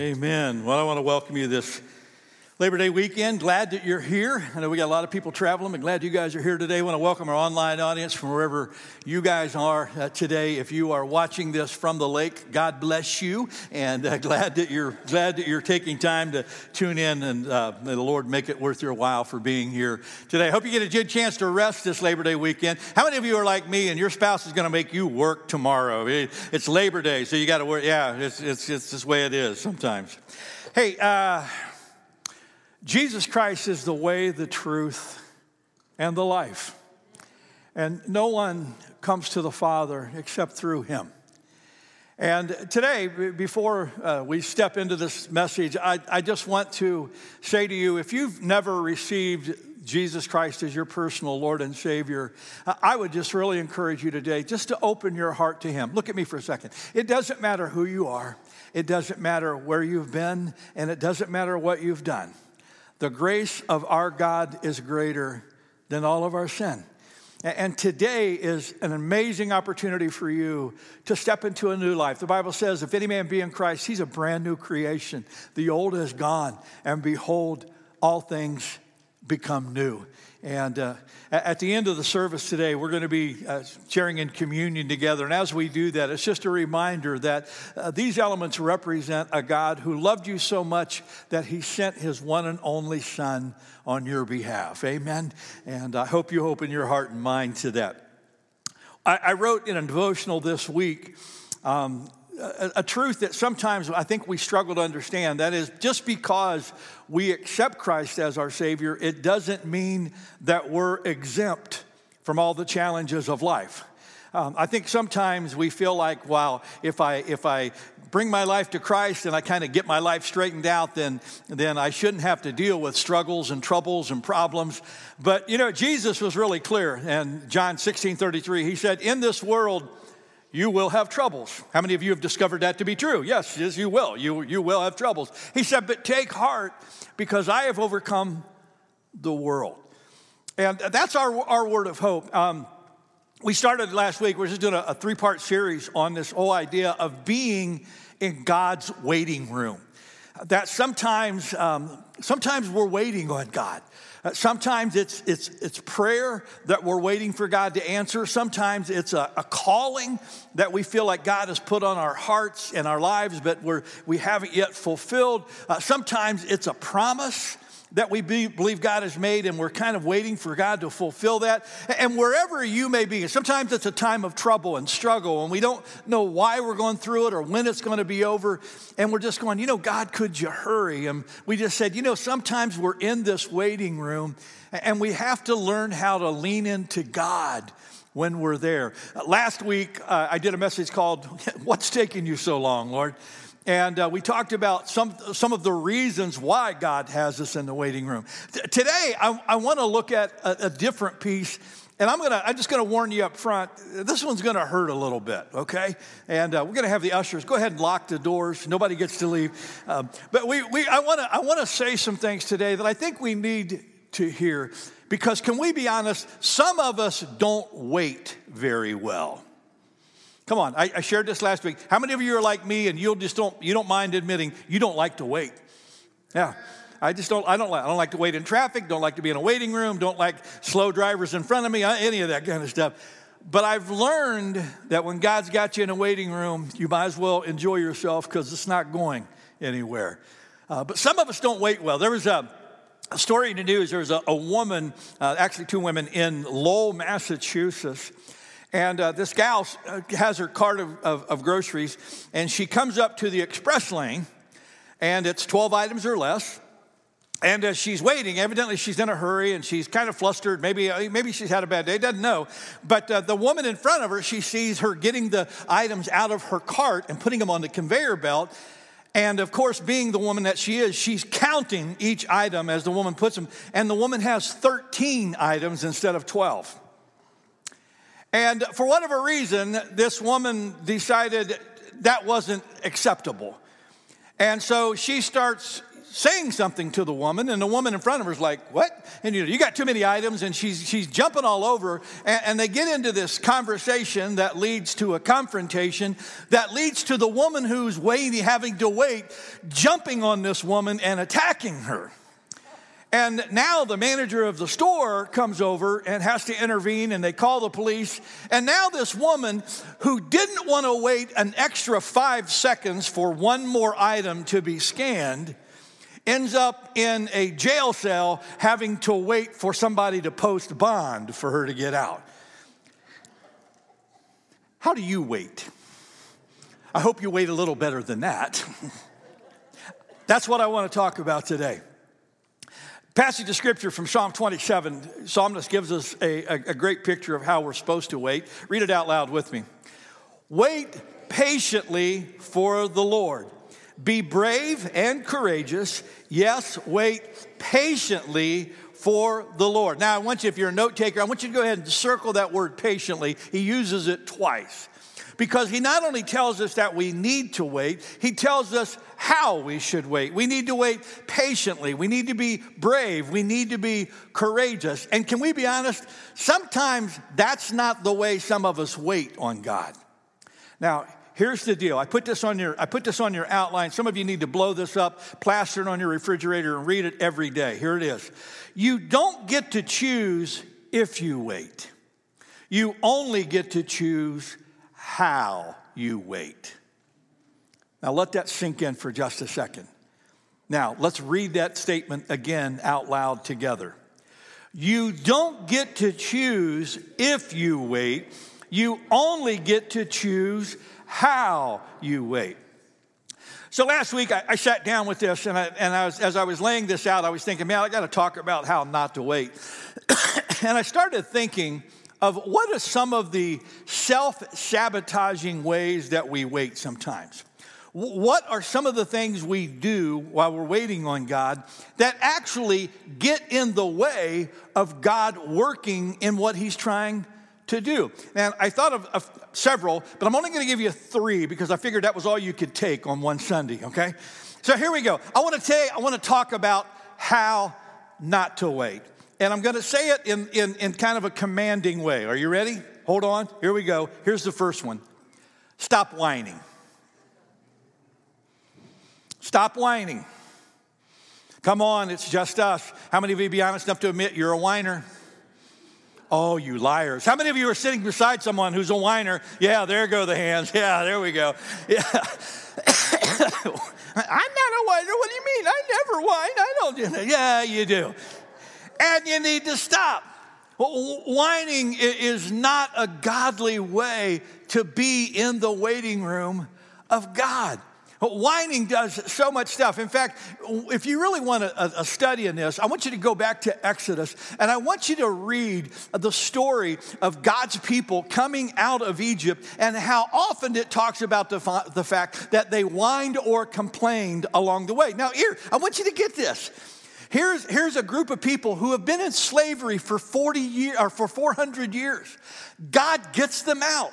Amen. Well, I want to welcome you this Labor Day weekend. Glad that you're here. I know we got a lot of people traveling, but glad you guys are here today. I want to welcome our online audience from wherever you guys are uh, today. If you are watching this from the lake, God bless you, and uh, glad that you're glad that you're taking time to tune in, and uh, may the Lord make it worth your while for being here today. I hope you get a good chance to rest this Labor Day weekend. How many of you are like me, and your spouse is going to make you work tomorrow? It's Labor Day, so you got to work. Yeah, it's it's it's this way it is sometimes. Hey. Jesus Christ is the way, the truth, and the life. And no one comes to the Father except through him. And today, before uh, we step into this message, I, I just want to say to you if you've never received Jesus Christ as your personal Lord and Savior, I would just really encourage you today just to open your heart to Him. Look at me for a second. It doesn't matter who you are, it doesn't matter where you've been, and it doesn't matter what you've done. The grace of our God is greater than all of our sin. And today is an amazing opportunity for you to step into a new life. The Bible says, if any man be in Christ, he's a brand new creation. The old is gone, and behold, all things become new. And uh, at the end of the service today, we're going to be uh, sharing in communion together. And as we do that, it's just a reminder that uh, these elements represent a God who loved you so much that he sent his one and only Son on your behalf. Amen. And I hope you open your heart and mind to that. I, I wrote in a devotional this week. Um, a, a, truth that sometimes I think we struggle to understand. That is, just because we accept Christ as our Savior, it doesn't mean that we're exempt from all the challenges of life. Um, I think sometimes we feel like, wow, if I if I bring my life to Christ and I kind of get my life straightened out, then then I shouldn't have to deal with struggles and troubles and problems. But you know, Jesus was really clear, and John 16, 33, he said, In this world you will have troubles. How many of you have discovered that to be true? Yes, yes, you will. You, you will have troubles. He said, But take heart because I have overcome the world. And that's our, our word of hope. Um, we started last week, we're just doing a, a three part series on this whole idea of being in God's waiting room. That sometimes, um, sometimes we're waiting on God. Uh, sometimes it's, it's, it's prayer that we're waiting for God to answer. Sometimes it's a, a, calling that we feel like God has put on our hearts and our lives, but we're, we haven't yet fulfilled. Uh, sometimes it's a promise that we be, believe God has made, and we're kind of waiting for God to fulfill that. And wherever you may be, sometimes it's a time of trouble and struggle, and we don't know why we're going through it or when it's going to be over. And we're just going, you know, God, could you hurry? And we just said, you know, sometimes we're in this waiting room, and we have to learn how to lean into God when we're there. Last week, uh, I did a message called, What's Taking You So Long, Lord? And uh, we talked about some, some of the reasons why God has us in the waiting room. Today, I, I want to look at a, a, different piece. And I'm gonna, I'm just gonna warn you up front, this one's gonna hurt a little bit, okay? And uh, we're gonna have the ushers go ahead and lock the doors. Nobody gets to leave. Um, but we, we, I wanna, I wanna say some things today that I think we need to hear. Because can we be honest, some of us don't wait very well. Come on, I, I, shared this last week. How many of you are like me and you just don't you don't mind admitting you don't like to wait? Yeah. I just don't I don't like I don't like to wait in traffic, don't like to be in a waiting room, don't like slow drivers in front of me, uh, any of that kind of stuff. But I've learned that when God's got you in a waiting room, you might as well enjoy yourself because it's not going anywhere. Uh, but some of us don't wait well. There was a, a story in the news. There was a, a woman, uh, actually two women in Lowell, Massachusetts, and uh, this gal uh, has her cart of, of, of, groceries, and she comes up to the express lane, and it's 12 items or less. And as she's waiting, evidently she's in a hurry and she's kind of flustered. Maybe, uh, maybe she's had a bad day, doesn't know. But uh, the woman in front of her, she sees her getting the items out of her cart and putting them on the conveyor belt. And of course, being the woman that she is, she's counting each item as the woman puts them. And the woman has 13 items instead of 12. And for whatever reason, this woman decided that wasn't acceptable. And so she starts saying something to the woman, and the woman in front of her is like, What? And you know, you got too many items, and she's, she's jumping all over. And, and they get into this conversation that leads to a confrontation that leads to the woman who's waiting, having to wait, jumping on this woman and attacking her. And now the manager of the store comes over and has to intervene, and they call the police. And now, this woman who didn't want to wait an extra five seconds for one more item to be scanned ends up in a jail cell having to wait for somebody to post bond for her to get out. How do you wait? I hope you wait a little better than that. That's what I want to talk about today. Passage of scripture from Psalm 27, Psalmist gives us a, a, a great picture of how we're supposed to wait. Read it out loud with me. Wait patiently for the Lord. Be brave and courageous. Yes, wait patiently for the Lord. Now, I want you, if you're a note taker, I want you to go ahead and circle that word patiently. He uses it twice because he not only tells us that we need to wait, he tells us how we should wait. We need to wait patiently. We need to be brave. We need to be courageous. And can we be honest? Sometimes that's not the way some of us wait on God. Now, here's the deal. I put this on your I put this on your outline. Some of you need to blow this up, plaster it on your refrigerator and read it every day. Here it is. You don't get to choose if you wait. You only get to choose how you wait. Now, let that sink in for just a second. Now, let's read that statement again out loud together. You don't get to choose if you wait, you only get to choose how you wait. So last week I, I sat down with this, and, I, and I was, as I was laying this out, I was thinking, man, I got to talk about how not to wait. and I started thinking, of what are some of the self sabotaging ways that we wait sometimes. What are some of the things we do while we're waiting on God that actually get in the way of God working in what He's trying to do? And I thought of, of several, but I'm only going to give you three because I figured that was all you could take on one Sunday, okay? So here we go. I want to tell you, I want to talk about how not to wait. And I'm going to say it in, in, in kind of a commanding way. Are you ready? Hold on. Here we go. Here's the first one Stop whining. Stop whining. Come on, it's just us. How many of you be honest enough to admit you're a whiner? Oh, you liars. How many of you are sitting beside someone who's a whiner? Yeah, there go the hands. Yeah, there we go. Yeah. I'm not a whiner. What do you mean? I never whine. I don't do that. Yeah, you do and you need to stop. Whining is not a godly way to be in the waiting room of God. Whining does so much stuff. In fact, if you really want a, study in this, I want you to go back to Exodus and I want you to read the story of God's people coming out of Egypt and how often it talks about the fact that they whined or complained along the way. Now, here, I want you to get this. Here's, here's a group of people who have been in slavery for 40 years or for 400 years. God gets them out.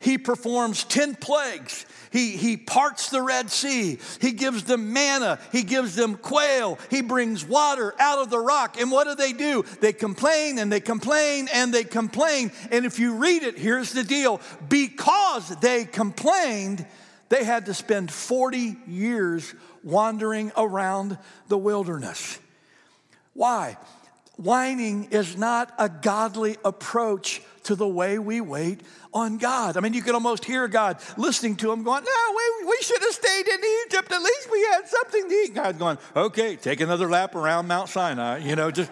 He performs 10 plagues. He, he parts the Red Sea. He gives them manna. He gives them quail. He brings water out of the rock. And what do they do? They complain and they complain and they complain. And if you read it, here's the deal because they complained, they had to spend 40 years wandering around the wilderness. Why? Whining is not a godly approach to the way we wait on God. I mean, you can almost hear God listening to him going, No, we, we should have stayed in Egypt. At least we had something to eat. God's going, Okay, take another lap around Mount Sinai. You know, just,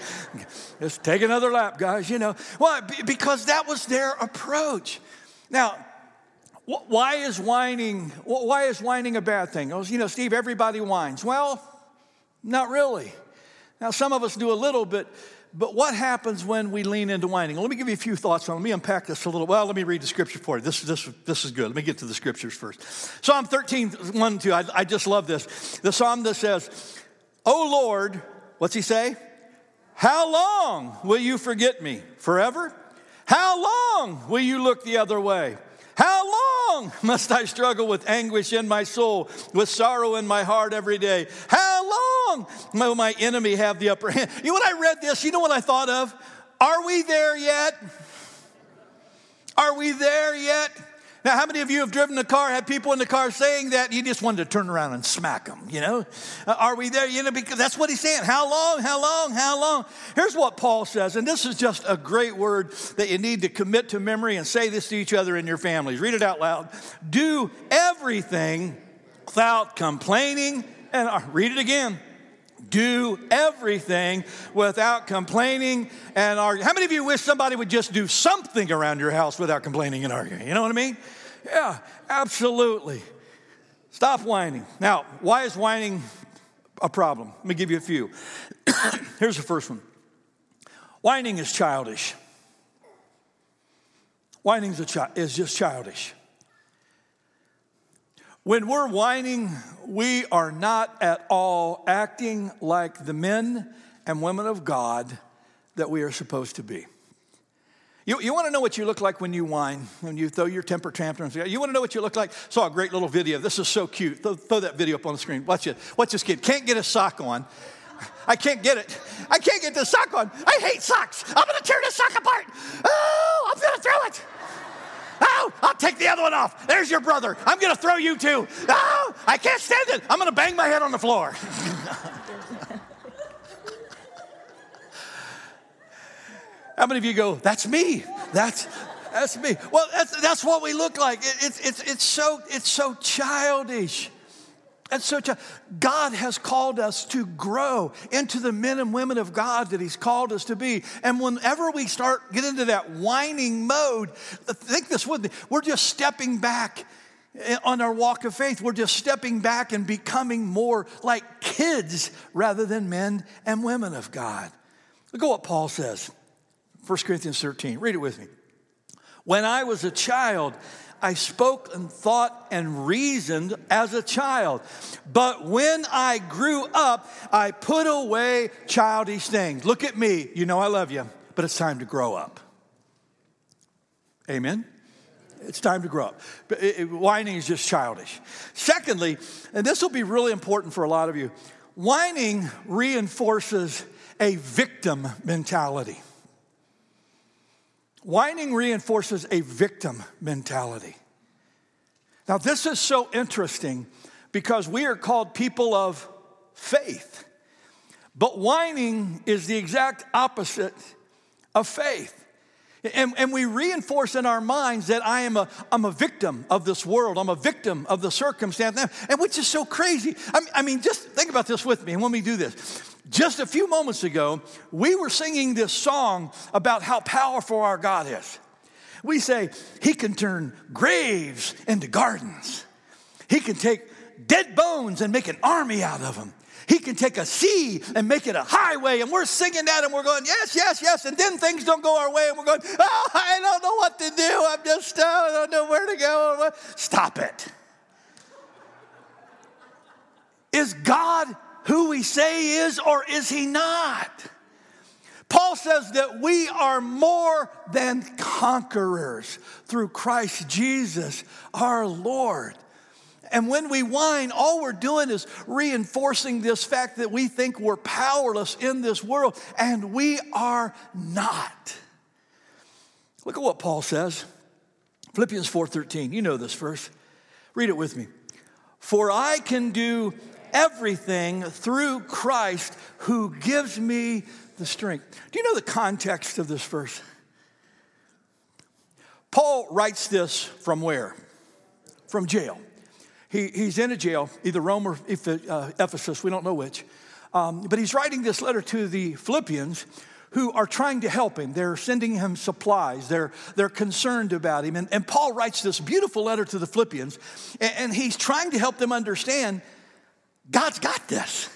just take another lap, guys. You know, why? Because that was their approach. Now, why is whining, why is whining a bad thing? Oh, you know, Steve, everybody whines. Well, not really. Now, some of us do a little bit, but what happens when we lean into whining? Let me give you a few thoughts on it. Let me unpack this a little. Well, let me read the scripture for you. This, this, this is good. Let me get to the scriptures first. Psalm 13 1 2 I, I just love this. The psalm that says, Oh Lord, what's he say? How long will you forget me? Forever? How long will you look the other way? How long must I struggle with anguish in my soul, with sorrow in my heart every day? How long will my enemy have the upper hand? You know, when I read this, you know what I thought of? Are we there yet? Are we there yet? Now, how many of you have driven a car, had people in the car saying that, you just wanted to turn around and smack them, you know? Uh, are we there? You know, because that's what he's saying. How long, how long, how long? Here's what Paul says, and this is just a great word that you need to commit to memory and say this to each other in your families. Read it out loud. Do everything without complaining and uh, read it again do everything without complaining and arguing. How many of you wish somebody would just do something around your house without complaining and arguing? You know what I mean? Yeah, absolutely. Stop whining. Now, why is whining a problem? Let me give you a few. Here's the first one whining is childish. Whining is, chi- is just childish. When we're whining, we are not at all acting like the men and women of God that we are supposed to be. You, you want to know what you look like when you whine, when you throw your temper tantrums? You want to know what you look like? Saw a great little video. This is so cute. Throw, throw that video up on the screen. Watch it. Watch this kid. Can't get a sock on. I can't get it. I can't get the sock on. I hate socks. I'm going to tear this sock apart. Oh, I'm going to throw it. Oh, I'll take the other one off. There's your brother. I'm going to throw you too. Oh, I can't stand it. I'm going to bang my head on the floor. How many of you go, that's me? That's, that's me. Well, that's, that's what we look like. It, it's, it's, it's, so, it's so childish. And so God has called us to grow into the men and women of God that He's called us to be. And whenever we start get into that whining mode, think this with me, we're just stepping back on our walk of faith. We're just stepping back and becoming more like kids rather than men and women of God. Look at what Paul says. 1 Corinthians 13. Read it with me. When I was a child, I spoke and thought and reasoned as a child. But when I grew up, I put away childish things. Look at me. You know I love you, but it's time to grow up. Amen? It's time to grow up. whining is just childish. Secondly, and this will be really important for a lot of you, whining reinforces a victim mentality. Whining reinforces a victim mentality. Now, this is so interesting because we are called people of faith. But whining is the exact opposite of faith. And, and we reinforce in our minds that I am a, I'm a victim of this world. I'm a victim of the circumstance. And which is so crazy. I mean, I mean, just think about this with me and when we do this. Just a few moments ago, we were singing this song about how powerful our God is. We say, He can turn graves into gardens. He can take dead bones and make an army out of them. He can take a sea and make it a highway. And we're singing that and we're going, yes, yes, yes. And then things don't go our way and we're going, oh, I don't know what to do. I'm just, I don't know where to go. Stop it. Is God who we say is or is he not? Paul says that we are more than conquerors through Christ Jesus our Lord. And when we whine, all we're doing is reinforcing this fact that we think we're powerless in this world, and we are not. Look at what Paul says. Philippians 4:13. You know this verse. Read it with me. For I can do everything through Christ who gives me the strength. Do you know the context of this verse? Paul writes this from where? From jail. He, he's in a jail, either Rome or uh, Ephesus, we don't know which. Um, but he's writing this letter to the Philippians who are trying to help him. They're sending him supplies, they're, they're concerned about him. And, and Paul writes this beautiful letter to the Philippians, and, and he's trying to help them understand God's got this.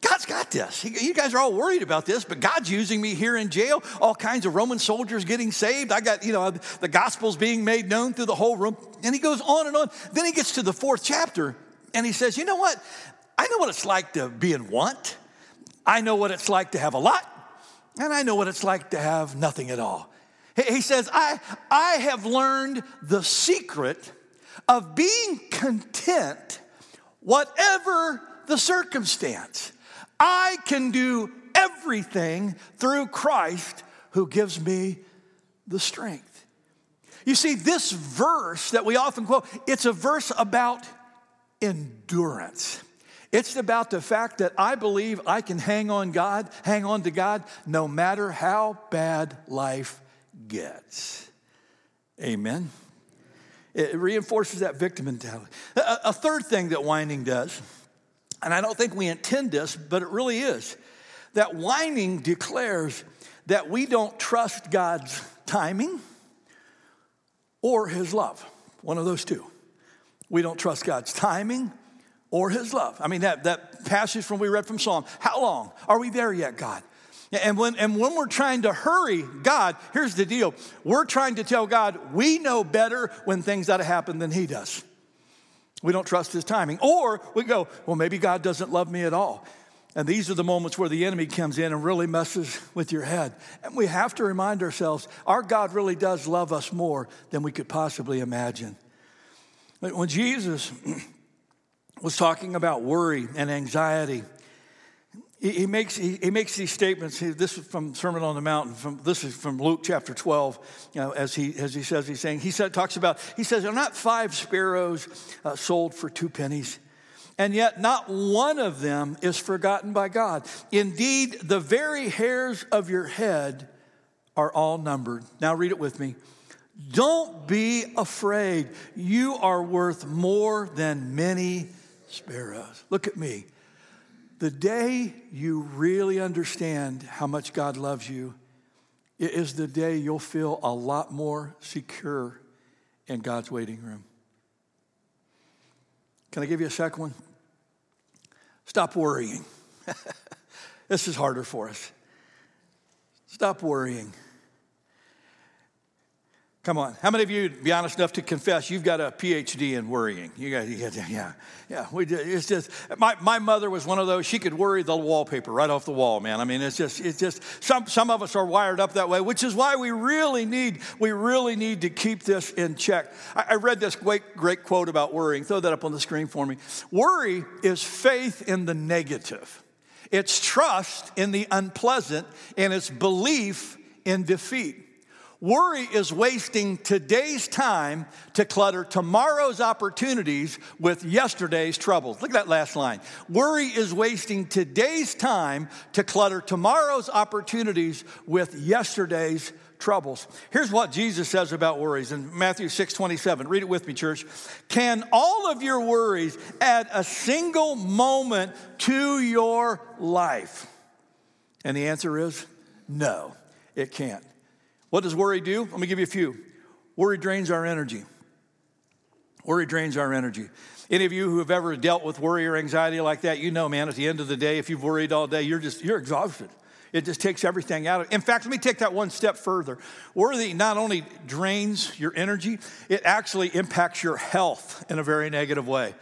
God's got this. You guys are all worried about this, but God's using me here in jail. All kinds of Roman soldiers getting saved. I got, you know, the gospel's being made known through the whole room. And he goes on and on. Then he gets to the fourth chapter and he says, You know what? I know what it's like to be in want. I know what it's like to have a lot. And I know what it's like to have nothing at all. He says, I, I have learned the secret of being content, whatever the circumstance. I can do everything through Christ who gives me the strength. You see, this verse that we often quote, it's a verse about endurance. It's about the fact that I believe I can hang on God, hang on to God, no matter how bad life gets. Amen. It reinforces that victim mentality. A, third thing that whining does, and I don't think we intend this, but it really is, that whining declares that we don't trust God's timing or his love. One of those two. We don't trust God's timing or his love. I mean, that, that passage from we read from Psalm, how long? Are we there yet, God? And when, and when we're trying to hurry God, here's the deal. We're trying to tell God we know better when things ought to happen than he does. We don't trust his timing. Or we go, well, maybe God doesn't love me at all. And these are the moments where the enemy comes in and really messes with your head. And we have to remind ourselves our God really does love us more than we could possibly imagine. When Jesus was talking about worry and anxiety, he, makes, he, he, makes these statements. He, this is from Sermon on the Mountain. From, this is from Luke chapter 12. You know, as, he, as he says, he's saying, he said, talks about, he says, are not five sparrows uh, sold for two pennies? and yet not one of them is forgotten by God. Indeed, the very hairs of your head are all numbered. Now, read it with me. Don't be afraid. You are worth more than many sparrows. Look at me. The day you really understand how much God loves you it is the day you'll feel a lot more secure in God's waiting room. Can I give you a second one? Stop worrying. this is harder for us. Stop worrying. Come on. How many of you, be honest enough to confess, you've got a PhD in worrying? You got, yeah, yeah. We, did. it's just, my, my mother was one of those, she could worry the wallpaper right off the wall, man. I mean, it's just, it's just, some, some of us are wired up that way, which is why we really need, we really need to keep this in check. I, I read this great, great quote about worrying. Throw that up on the screen for me. Worry is faith in the negative. It's trust in the unpleasant and it's belief in defeat. Worry is wasting today's time to clutter tomorrow's opportunities with yesterday's troubles. Look at that last line. Worry is wasting today's time to clutter tomorrow's opportunities with yesterday's troubles. Here's what Jesus says about worries in Matthew 6 27. Read it with me, church. Can all of your worries add a single moment to your life? And the answer is no, it can't. What does worry do? Let me give you a few. Worry drains our energy. Worry drains our energy. Any of you who have ever dealt with worry or anxiety like that, you know, man, at the end of the day, if you've worried all day, you're just, you're exhausted. It just takes everything out of it. In fact, let me take that one step further. Worry not only drains your energy, it actually impacts your health in a very negative way.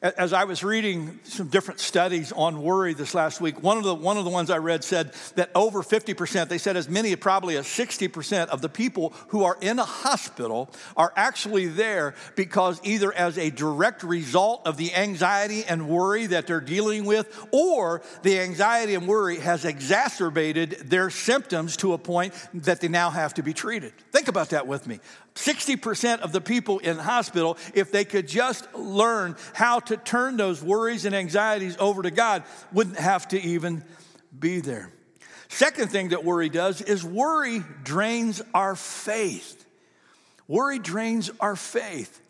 As I was reading some different studies on worry this last week, one of the, one of the ones I read said that over 50%, they said as many probably as 60% of the people who are in a hospital are actually there because either as a direct result of the anxiety and worry that they're dealing with, or the anxiety and worry has exacerbated their symptoms to a point that they now have to be treated. Think about that with me. 60% of the people in the hospital, if they could just learn how to turn those worries and anxieties over to God, wouldn't have to even be there. Second thing that worry does is worry drains our faith. Worry drains our faith.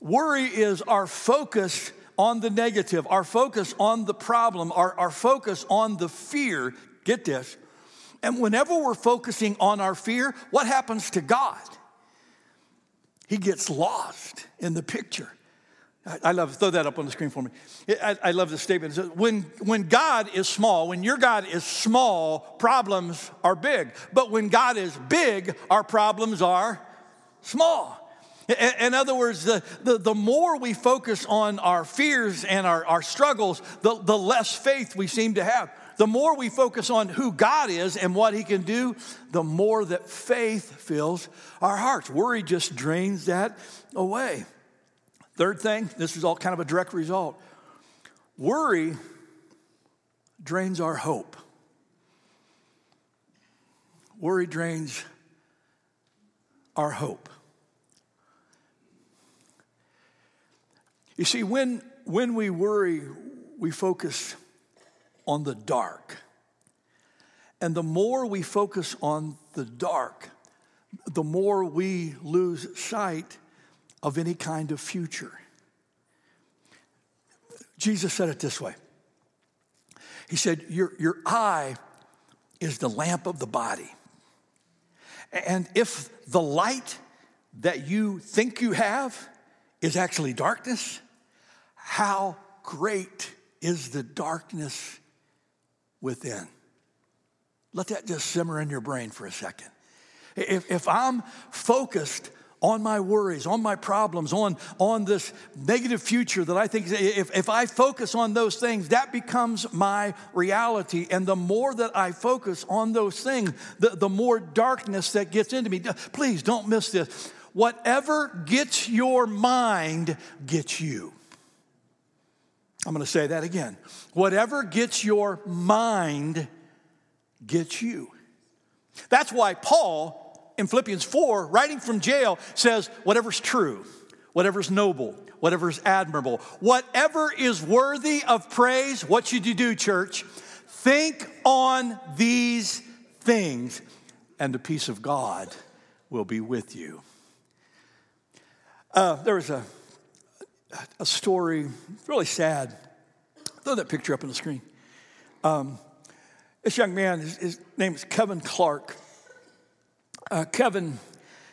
Worry is our focus on the negative, our focus on the problem, our, our focus on the fear. Get this. And whenever we're focusing on our fear, what happens to God? He gets lost in the picture. I love, throw that up on the screen for me. I, I love the statement. Says, when, when God is small, when your God is small, problems are big. But when God is big, our problems are small. In other words, the, the, the, more we focus on our fears and our, our struggles, the, the less faith we seem to have. The more we focus on who God is and what He can do, the more that faith fills our hearts. Worry just drains that away. Third thing, this is all kind of a direct result worry drains our hope. Worry drains our hope. You see, when, when we worry, we focus on the dark. And the more we focus on the dark, the more we lose sight of any kind of future. Jesus said it this way He said, Your, your eye is the lamp of the body. And if the light that you think you have is actually darkness, how great is the darkness within? Let that just simmer in your brain for a second. If, if I'm focused on my worries, on my problems, on, on this negative future that I think, if, if I focus on those things, that becomes my reality. And the more that I focus on those things, the, the more darkness that gets into me. Please don't miss this. Whatever gets your mind gets you. I'm going to say that again. Whatever gets your mind gets you. That's why Paul in Philippians 4, writing from jail, says, whatever's true, whatever's noble, whatever's admirable, whatever is worthy of praise, what should you do, church? Think on these things, and the peace of God will be with you. Uh, there was a, a story, really sad. Throw that picture up on the screen. Um, this young man, his, his name is Kevin Clark. Uh, Kevin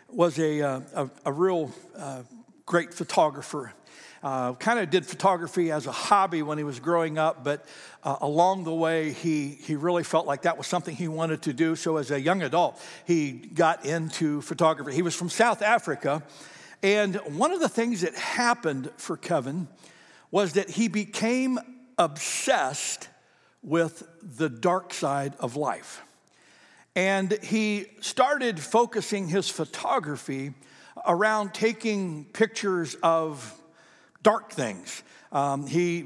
was a, uh, a, a real uh, great photographer. Uh, kind of did photography as a hobby when he was growing up, but uh, along the way, he, he really felt like that was something he wanted to do. So, as a young adult, he got into photography. He was from South Africa, and one of the things that happened for Kevin was that he became obsessed with the dark side of life. And he started focusing his photography around taking pictures of dark things. Um, he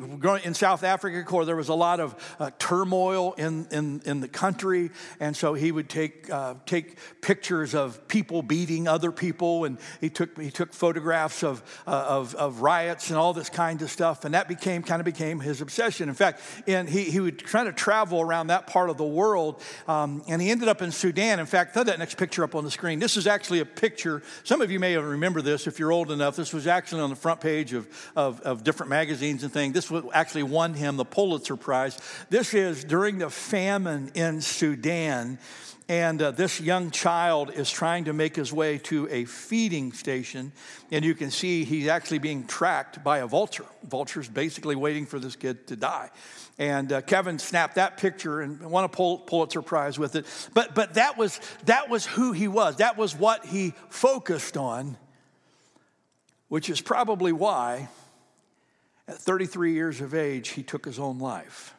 in South Africa, of course, there was a lot of uh, turmoil in, in, in the country, and so he would take uh, take pictures of people beating other people, and he took he took photographs of, uh, of, of riots and all this kind of stuff, and that became kind of became his obsession. In fact, and he he would try to travel around that part of the world, um, and he ended up in Sudan. In fact, throw that next picture up on the screen. This is actually a picture. Some of you may remember this if you're old enough. This was actually on the front page of, of, of different magazines magazines and things. This actually won him the Pulitzer Prize. This is during the famine in Sudan. And uh, this young child is trying to make his way to a feeding station. And you can see he's actually being tracked by a vulture. Vulture's basically waiting for this kid to die. And uh, Kevin snapped that picture and won a Pulitzer Prize with it. But, but that, was, that was who he was. That was what he focused on, which is probably why at 33 years of age, he took his own life.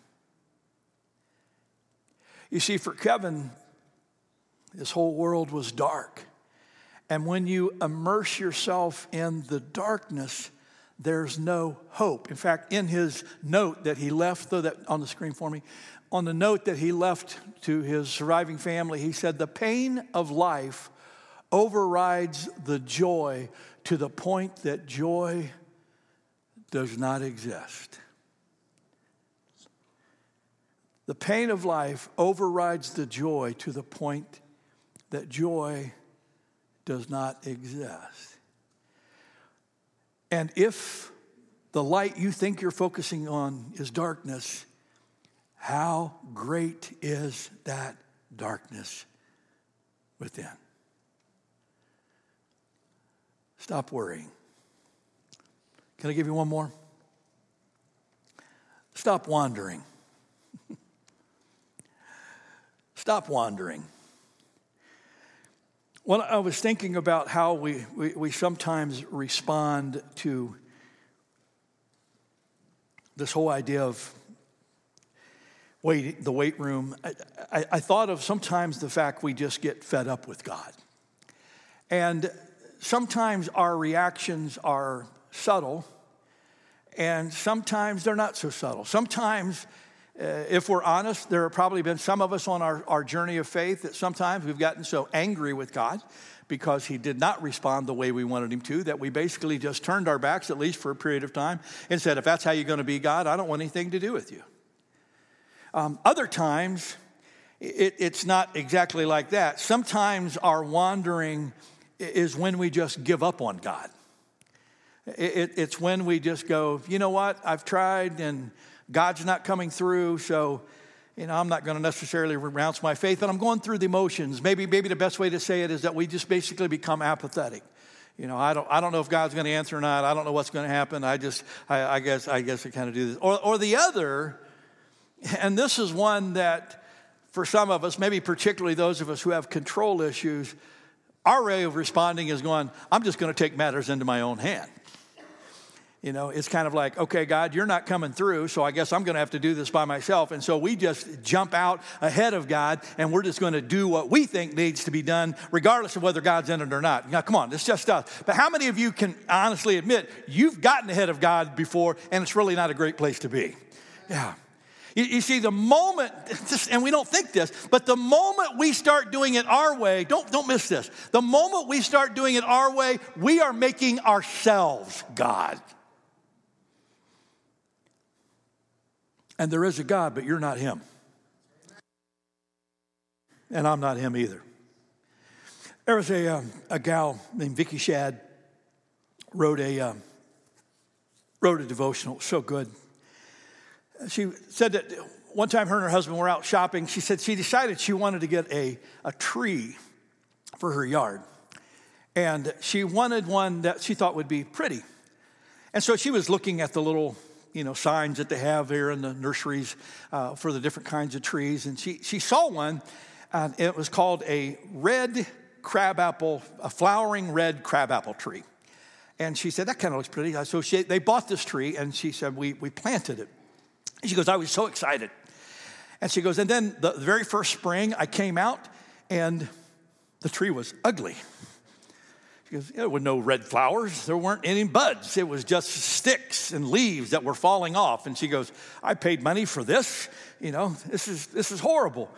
You see, for Kevin, this whole world was dark. And when you immerse yourself in the darkness, there's no hope. In fact, in his note that he left, throw that on the screen for me, on the note that he left to his surviving family, he said, The pain of life overrides the joy to the point that joy does not exist. The pain of life overrides the joy to the point that joy does not exist. And if the light you think you're focusing on is darkness, how great is that darkness within? Stop worrying. Can I give you one more? Stop wandering. Stop wandering. Well, I was thinking about how we, we, we sometimes respond to this whole idea of wait, the weight room, I, I, I thought of sometimes the fact we just get fed up with God. And sometimes our reactions are subtle, and sometimes they're not so subtle. Sometimes, uh, if we're honest, there have probably been some of us on our, our journey of faith that sometimes we've gotten so angry with God because he did not respond the way we wanted him to that we basically just turned our backs, at least for a period of time, and said, If that's how you're going to be God, I don't want anything to do with you. Um, other times, it, it's not exactly like that. Sometimes our wandering is when we just give up on God. It, it's when we just go, you know what, I've tried and God's not coming through, so you know, I'm not going to necessarily renounce my faith, but I'm going through the emotions. Maybe, maybe the best way to say it is that we just basically become apathetic. You know, I don't, I don't know if God's going to answer or not. I don't know what's going to happen. I just, I, I guess, I guess I kind of do this. Or, or the other, and this is one that for some of us, maybe particularly those of us who have control issues, our way of responding is going, I'm just going to take matters into my own hand. You know, it's kind of like, okay, God, you're not coming through, so I guess I'm going to have to do this by myself. And so we just jump out ahead of God and we're just going to do what we think needs to be done, regardless of whether God's in it or not. Now, come on, it's just us. But how many of you can honestly admit you've gotten ahead of God before and it's really not a great place to be? Yeah. You, you see, the moment, and we don't think this, but the moment we start doing it our way, don't, don't miss this. The moment we start doing it our way, we are making ourselves God. And there is a God, but you're not Him. And I'm not Him either. There was a, um, a gal named Vicki Shad wrote a, um, wrote a devotional, so good she said that one time her and her husband were out shopping. She said she decided she wanted to get a, a tree for her yard. And she wanted one that she thought would be pretty. And so she was looking at the little, you know, signs that they have there in the nurseries uh, for the different kinds of trees. And she, she saw one, and it was called a red crabapple, a flowering red crabapple tree. And she said, that kind of looks pretty. So she, they bought this tree, and she said, we, we planted it. She goes, I was so excited. And she goes, and then the very first spring I came out and the tree was ugly. Goes, there were no red flowers. There weren't any buds. It was just sticks and leaves that were falling off. And she goes, I paid money for this. You know, this is, this is horrible.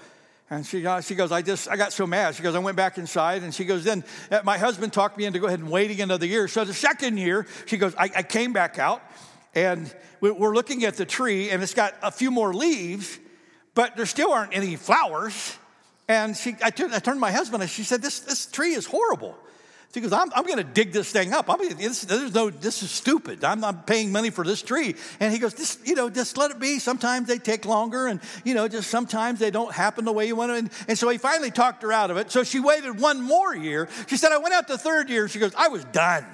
And she, uh, she goes, I just, I got so mad. She goes, I went back inside. And she goes, then uh, my husband talked me into go ahead and waiting another year. So the second year, she goes, I, I came back out and we're looking at the tree, and it's got a few more leaves, but there still aren't any flowers. And she, I, turned, I turned to my husband and she said, This, this tree is horrible. She goes, I'm, I'm going to dig this thing up. I'm, this, there's no, this is stupid. I'm not paying money for this tree. And he goes, this, you know, just let it be. Sometimes they take longer and, you know, just sometimes they don't happen the way you want to. And, and so he finally talked her out of it. So she waited one more year. She said, I went out the third year. She goes, I was done.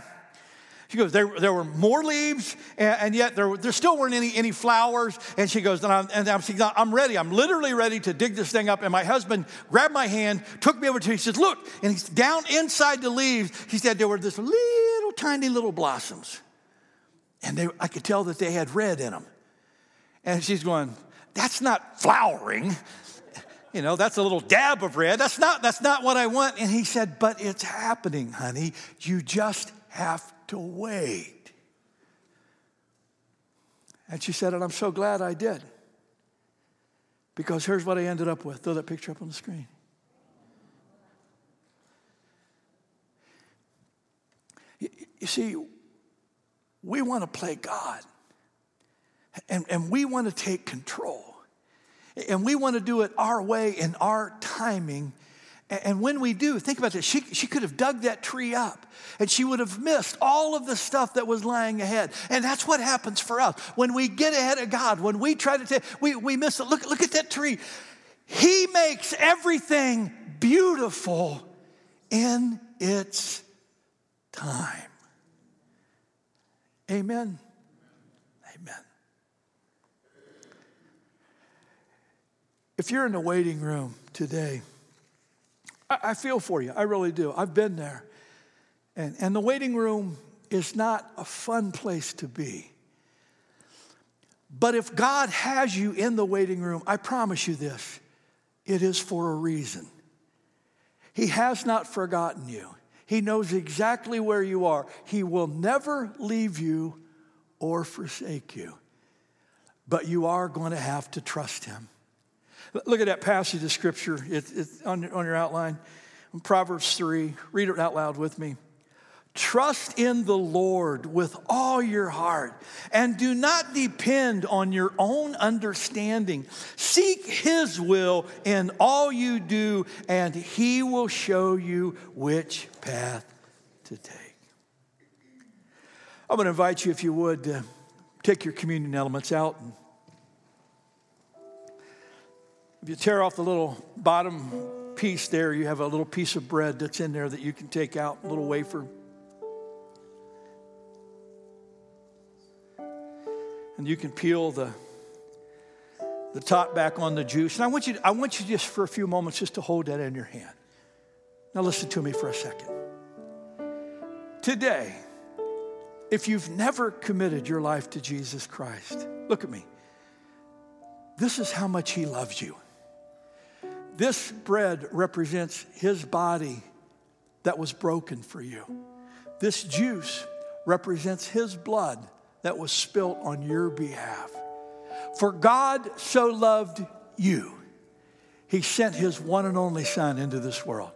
She goes, there, there were more leaves, and, and yet there, there still weren't any, any flowers. And she goes, and, I'm, and I'm, I'm ready. I'm literally ready to dig this thing up. And my husband grabbed my hand, took me over to, he says, look. And he's down inside the leaves. He said there were this little tiny little blossoms. And they, I could tell that they had red in them. And she's going, that's not flowering. You know, that's a little dab of red. That's not, that's not what I want. And he said, but it's happening, honey. You just have to wait. And she said, and I'm so glad I did. Because here's what I ended up with. Throw that picture up on the screen. You see, we want to play God. And, and we want to take control. And we want to do it our way in our timing and when we do, think about this. She, she could have dug that tree up and she would have missed all of the stuff that was lying ahead. And that's what happens for us. When we get ahead of God, when we try to take, we, we miss it. Look, look at that tree. He makes everything beautiful in its time. Amen. Amen. If you're in the waiting room today, I, feel for you. I really do. I've been there. And, and the waiting room is not a fun place to be. But if God has you in the waiting room, I promise you this it is for a reason. He has not forgotten you. He knows exactly where you are. He will never leave you or forsake you. But you are going to have to trust Him. Look at that passage of Scripture. it's on, on your outline. Proverbs 3. Read it out loud with me. Trust in the Lord with all your heart and do not depend on your own understanding. Seek His will in all you do, and He will show you which path to take. I'm going to invite you, if you would, to take your communion elements out. If you tear off the little bottom piece there, you have a little piece of bread that's in there that you can take out, a little wafer. and you can peel the, the top back on the juice. And I want, you, I want you just for a few moments just to hold that in your hand. Now, listen to me for a second. Today, if you've never committed your life to Jesus Christ, look at me. This is how much He loves you. This bread represents His body that was broken for you. This juice represents His blood that was spilt on your behalf. For God so loved you, he sent his one and only Son into this world.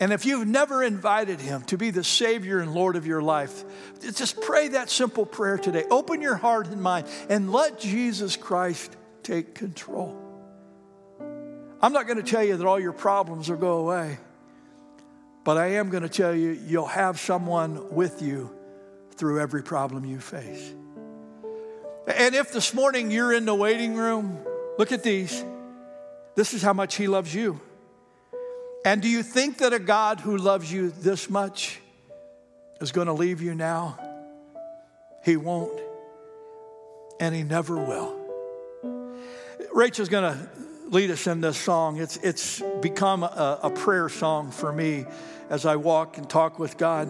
And if you've never invited him to be the Savior and Lord of your life, just pray that simple prayer today. Open your heart and mind and let Jesus Christ take control. I'm not going to tell you that all your problems will go away, but I am going to tell you you'll have someone with you through every problem you face. And if this morning you're in the waiting room, look at these. This is how much He loves you. And do you think that a God who loves you this much is going to leave you now? He won't, and He never will. Rachel's going to lead us in this song. It's, it's become a, a prayer song for me as I walk and talk with God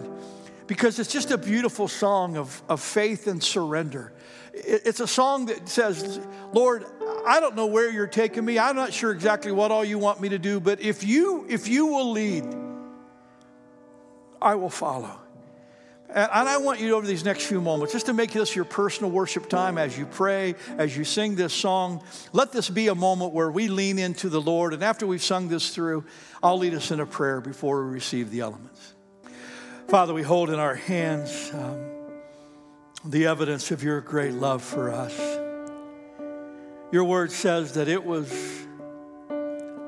because it's just a beautiful song of, of faith and surrender. It's a song that says, Lord, I don't know where you're taking me. I'm not sure exactly what all you want me to do, but if you, if you will lead, I will follow. And I want you over these next few moments just to make this your personal worship time as you pray, as you sing this song. Let this be a moment where we lean into the Lord. And after we've sung this through, I'll lead us in a prayer before we receive the elements. Father, we hold in our hands um, the evidence of your great love for us. Your word says that it was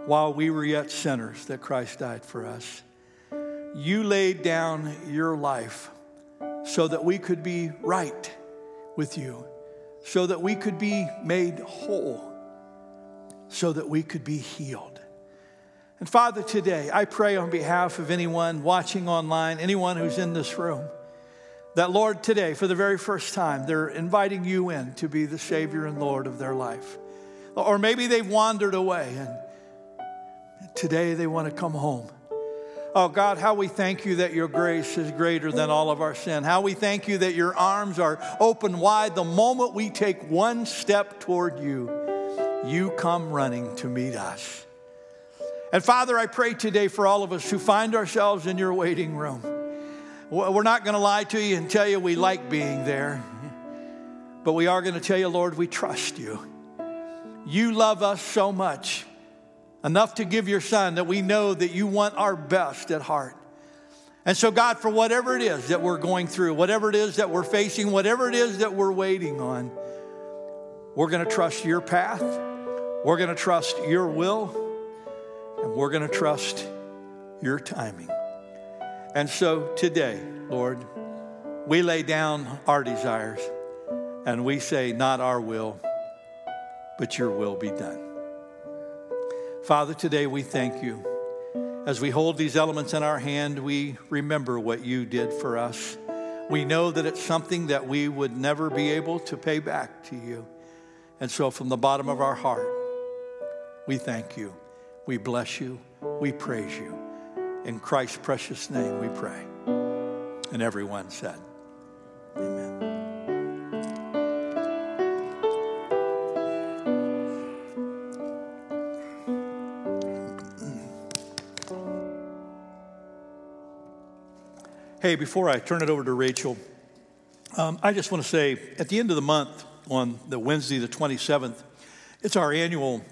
while we were yet sinners that Christ died for us. You laid down your life so that we could be right with you, so that we could be made whole, so that we could be healed. And Father, today I pray on behalf of anyone watching online, anyone who's in this room, that Lord, today, for the very first time, they're inviting you in to be the Savior and Lord of their life. Or maybe they've wandered away and today they want to come home. Oh God, how we thank you that your grace is greater than all of our sin. How we thank you that your arms are open wide the moment we take one step toward you. You come running to meet us. And Father, I pray today for all of us who find ourselves in your waiting room. We're not going to lie to you and tell you we like being there, but we are going to tell you, Lord, we trust you. You love us so much, enough to give your son that we know that you want our best at heart. And so, God, for whatever it is that we're going through, whatever it is that we're facing, whatever it is that we're waiting on, we're going to trust your path. We're going to trust your will. And we're going to trust your timing. And so today, Lord, we lay down our desires and we say, Not our will, but your will be done. Father, today we thank you. As we hold these elements in our hand, we remember what you did for us. We know that it's something that we would never be able to pay back to you. And so, from the bottom of our heart, we thank you. We bless you. We praise you. In Christ's precious name we pray. And everyone said, Amen. Hey, before I turn it over to Rachel, um, I just want to say at the end of the month, on the Wednesday, the 27th, it's our annual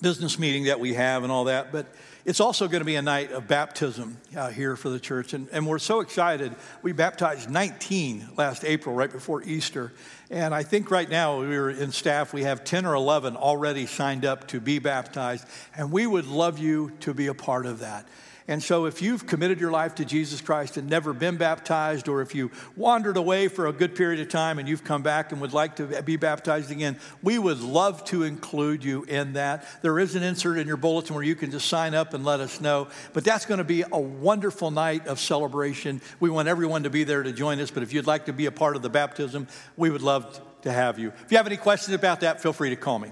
business meeting that we have and all that, but it's also going to be a night of baptism uh, here for the church. And, and we're so excited. We baptized 19 last April, right before Easter. And I think right now we are in staff, we have 10 or 11 already signed up to be baptized. And we would love you to be a part of that. And so, if you've committed your life to Jesus Christ and never been baptized, or if you wandered away for a good period of time and you've come back and would like to be baptized again, we would love to include you in that. There is an insert in your bulletin where you can just sign up and let us know. But that's going to be a wonderful night of celebration. We want everyone to be there to join us. But if you'd like to be a part of the baptism, we would love to have you. If you have any questions about that, feel free to call me.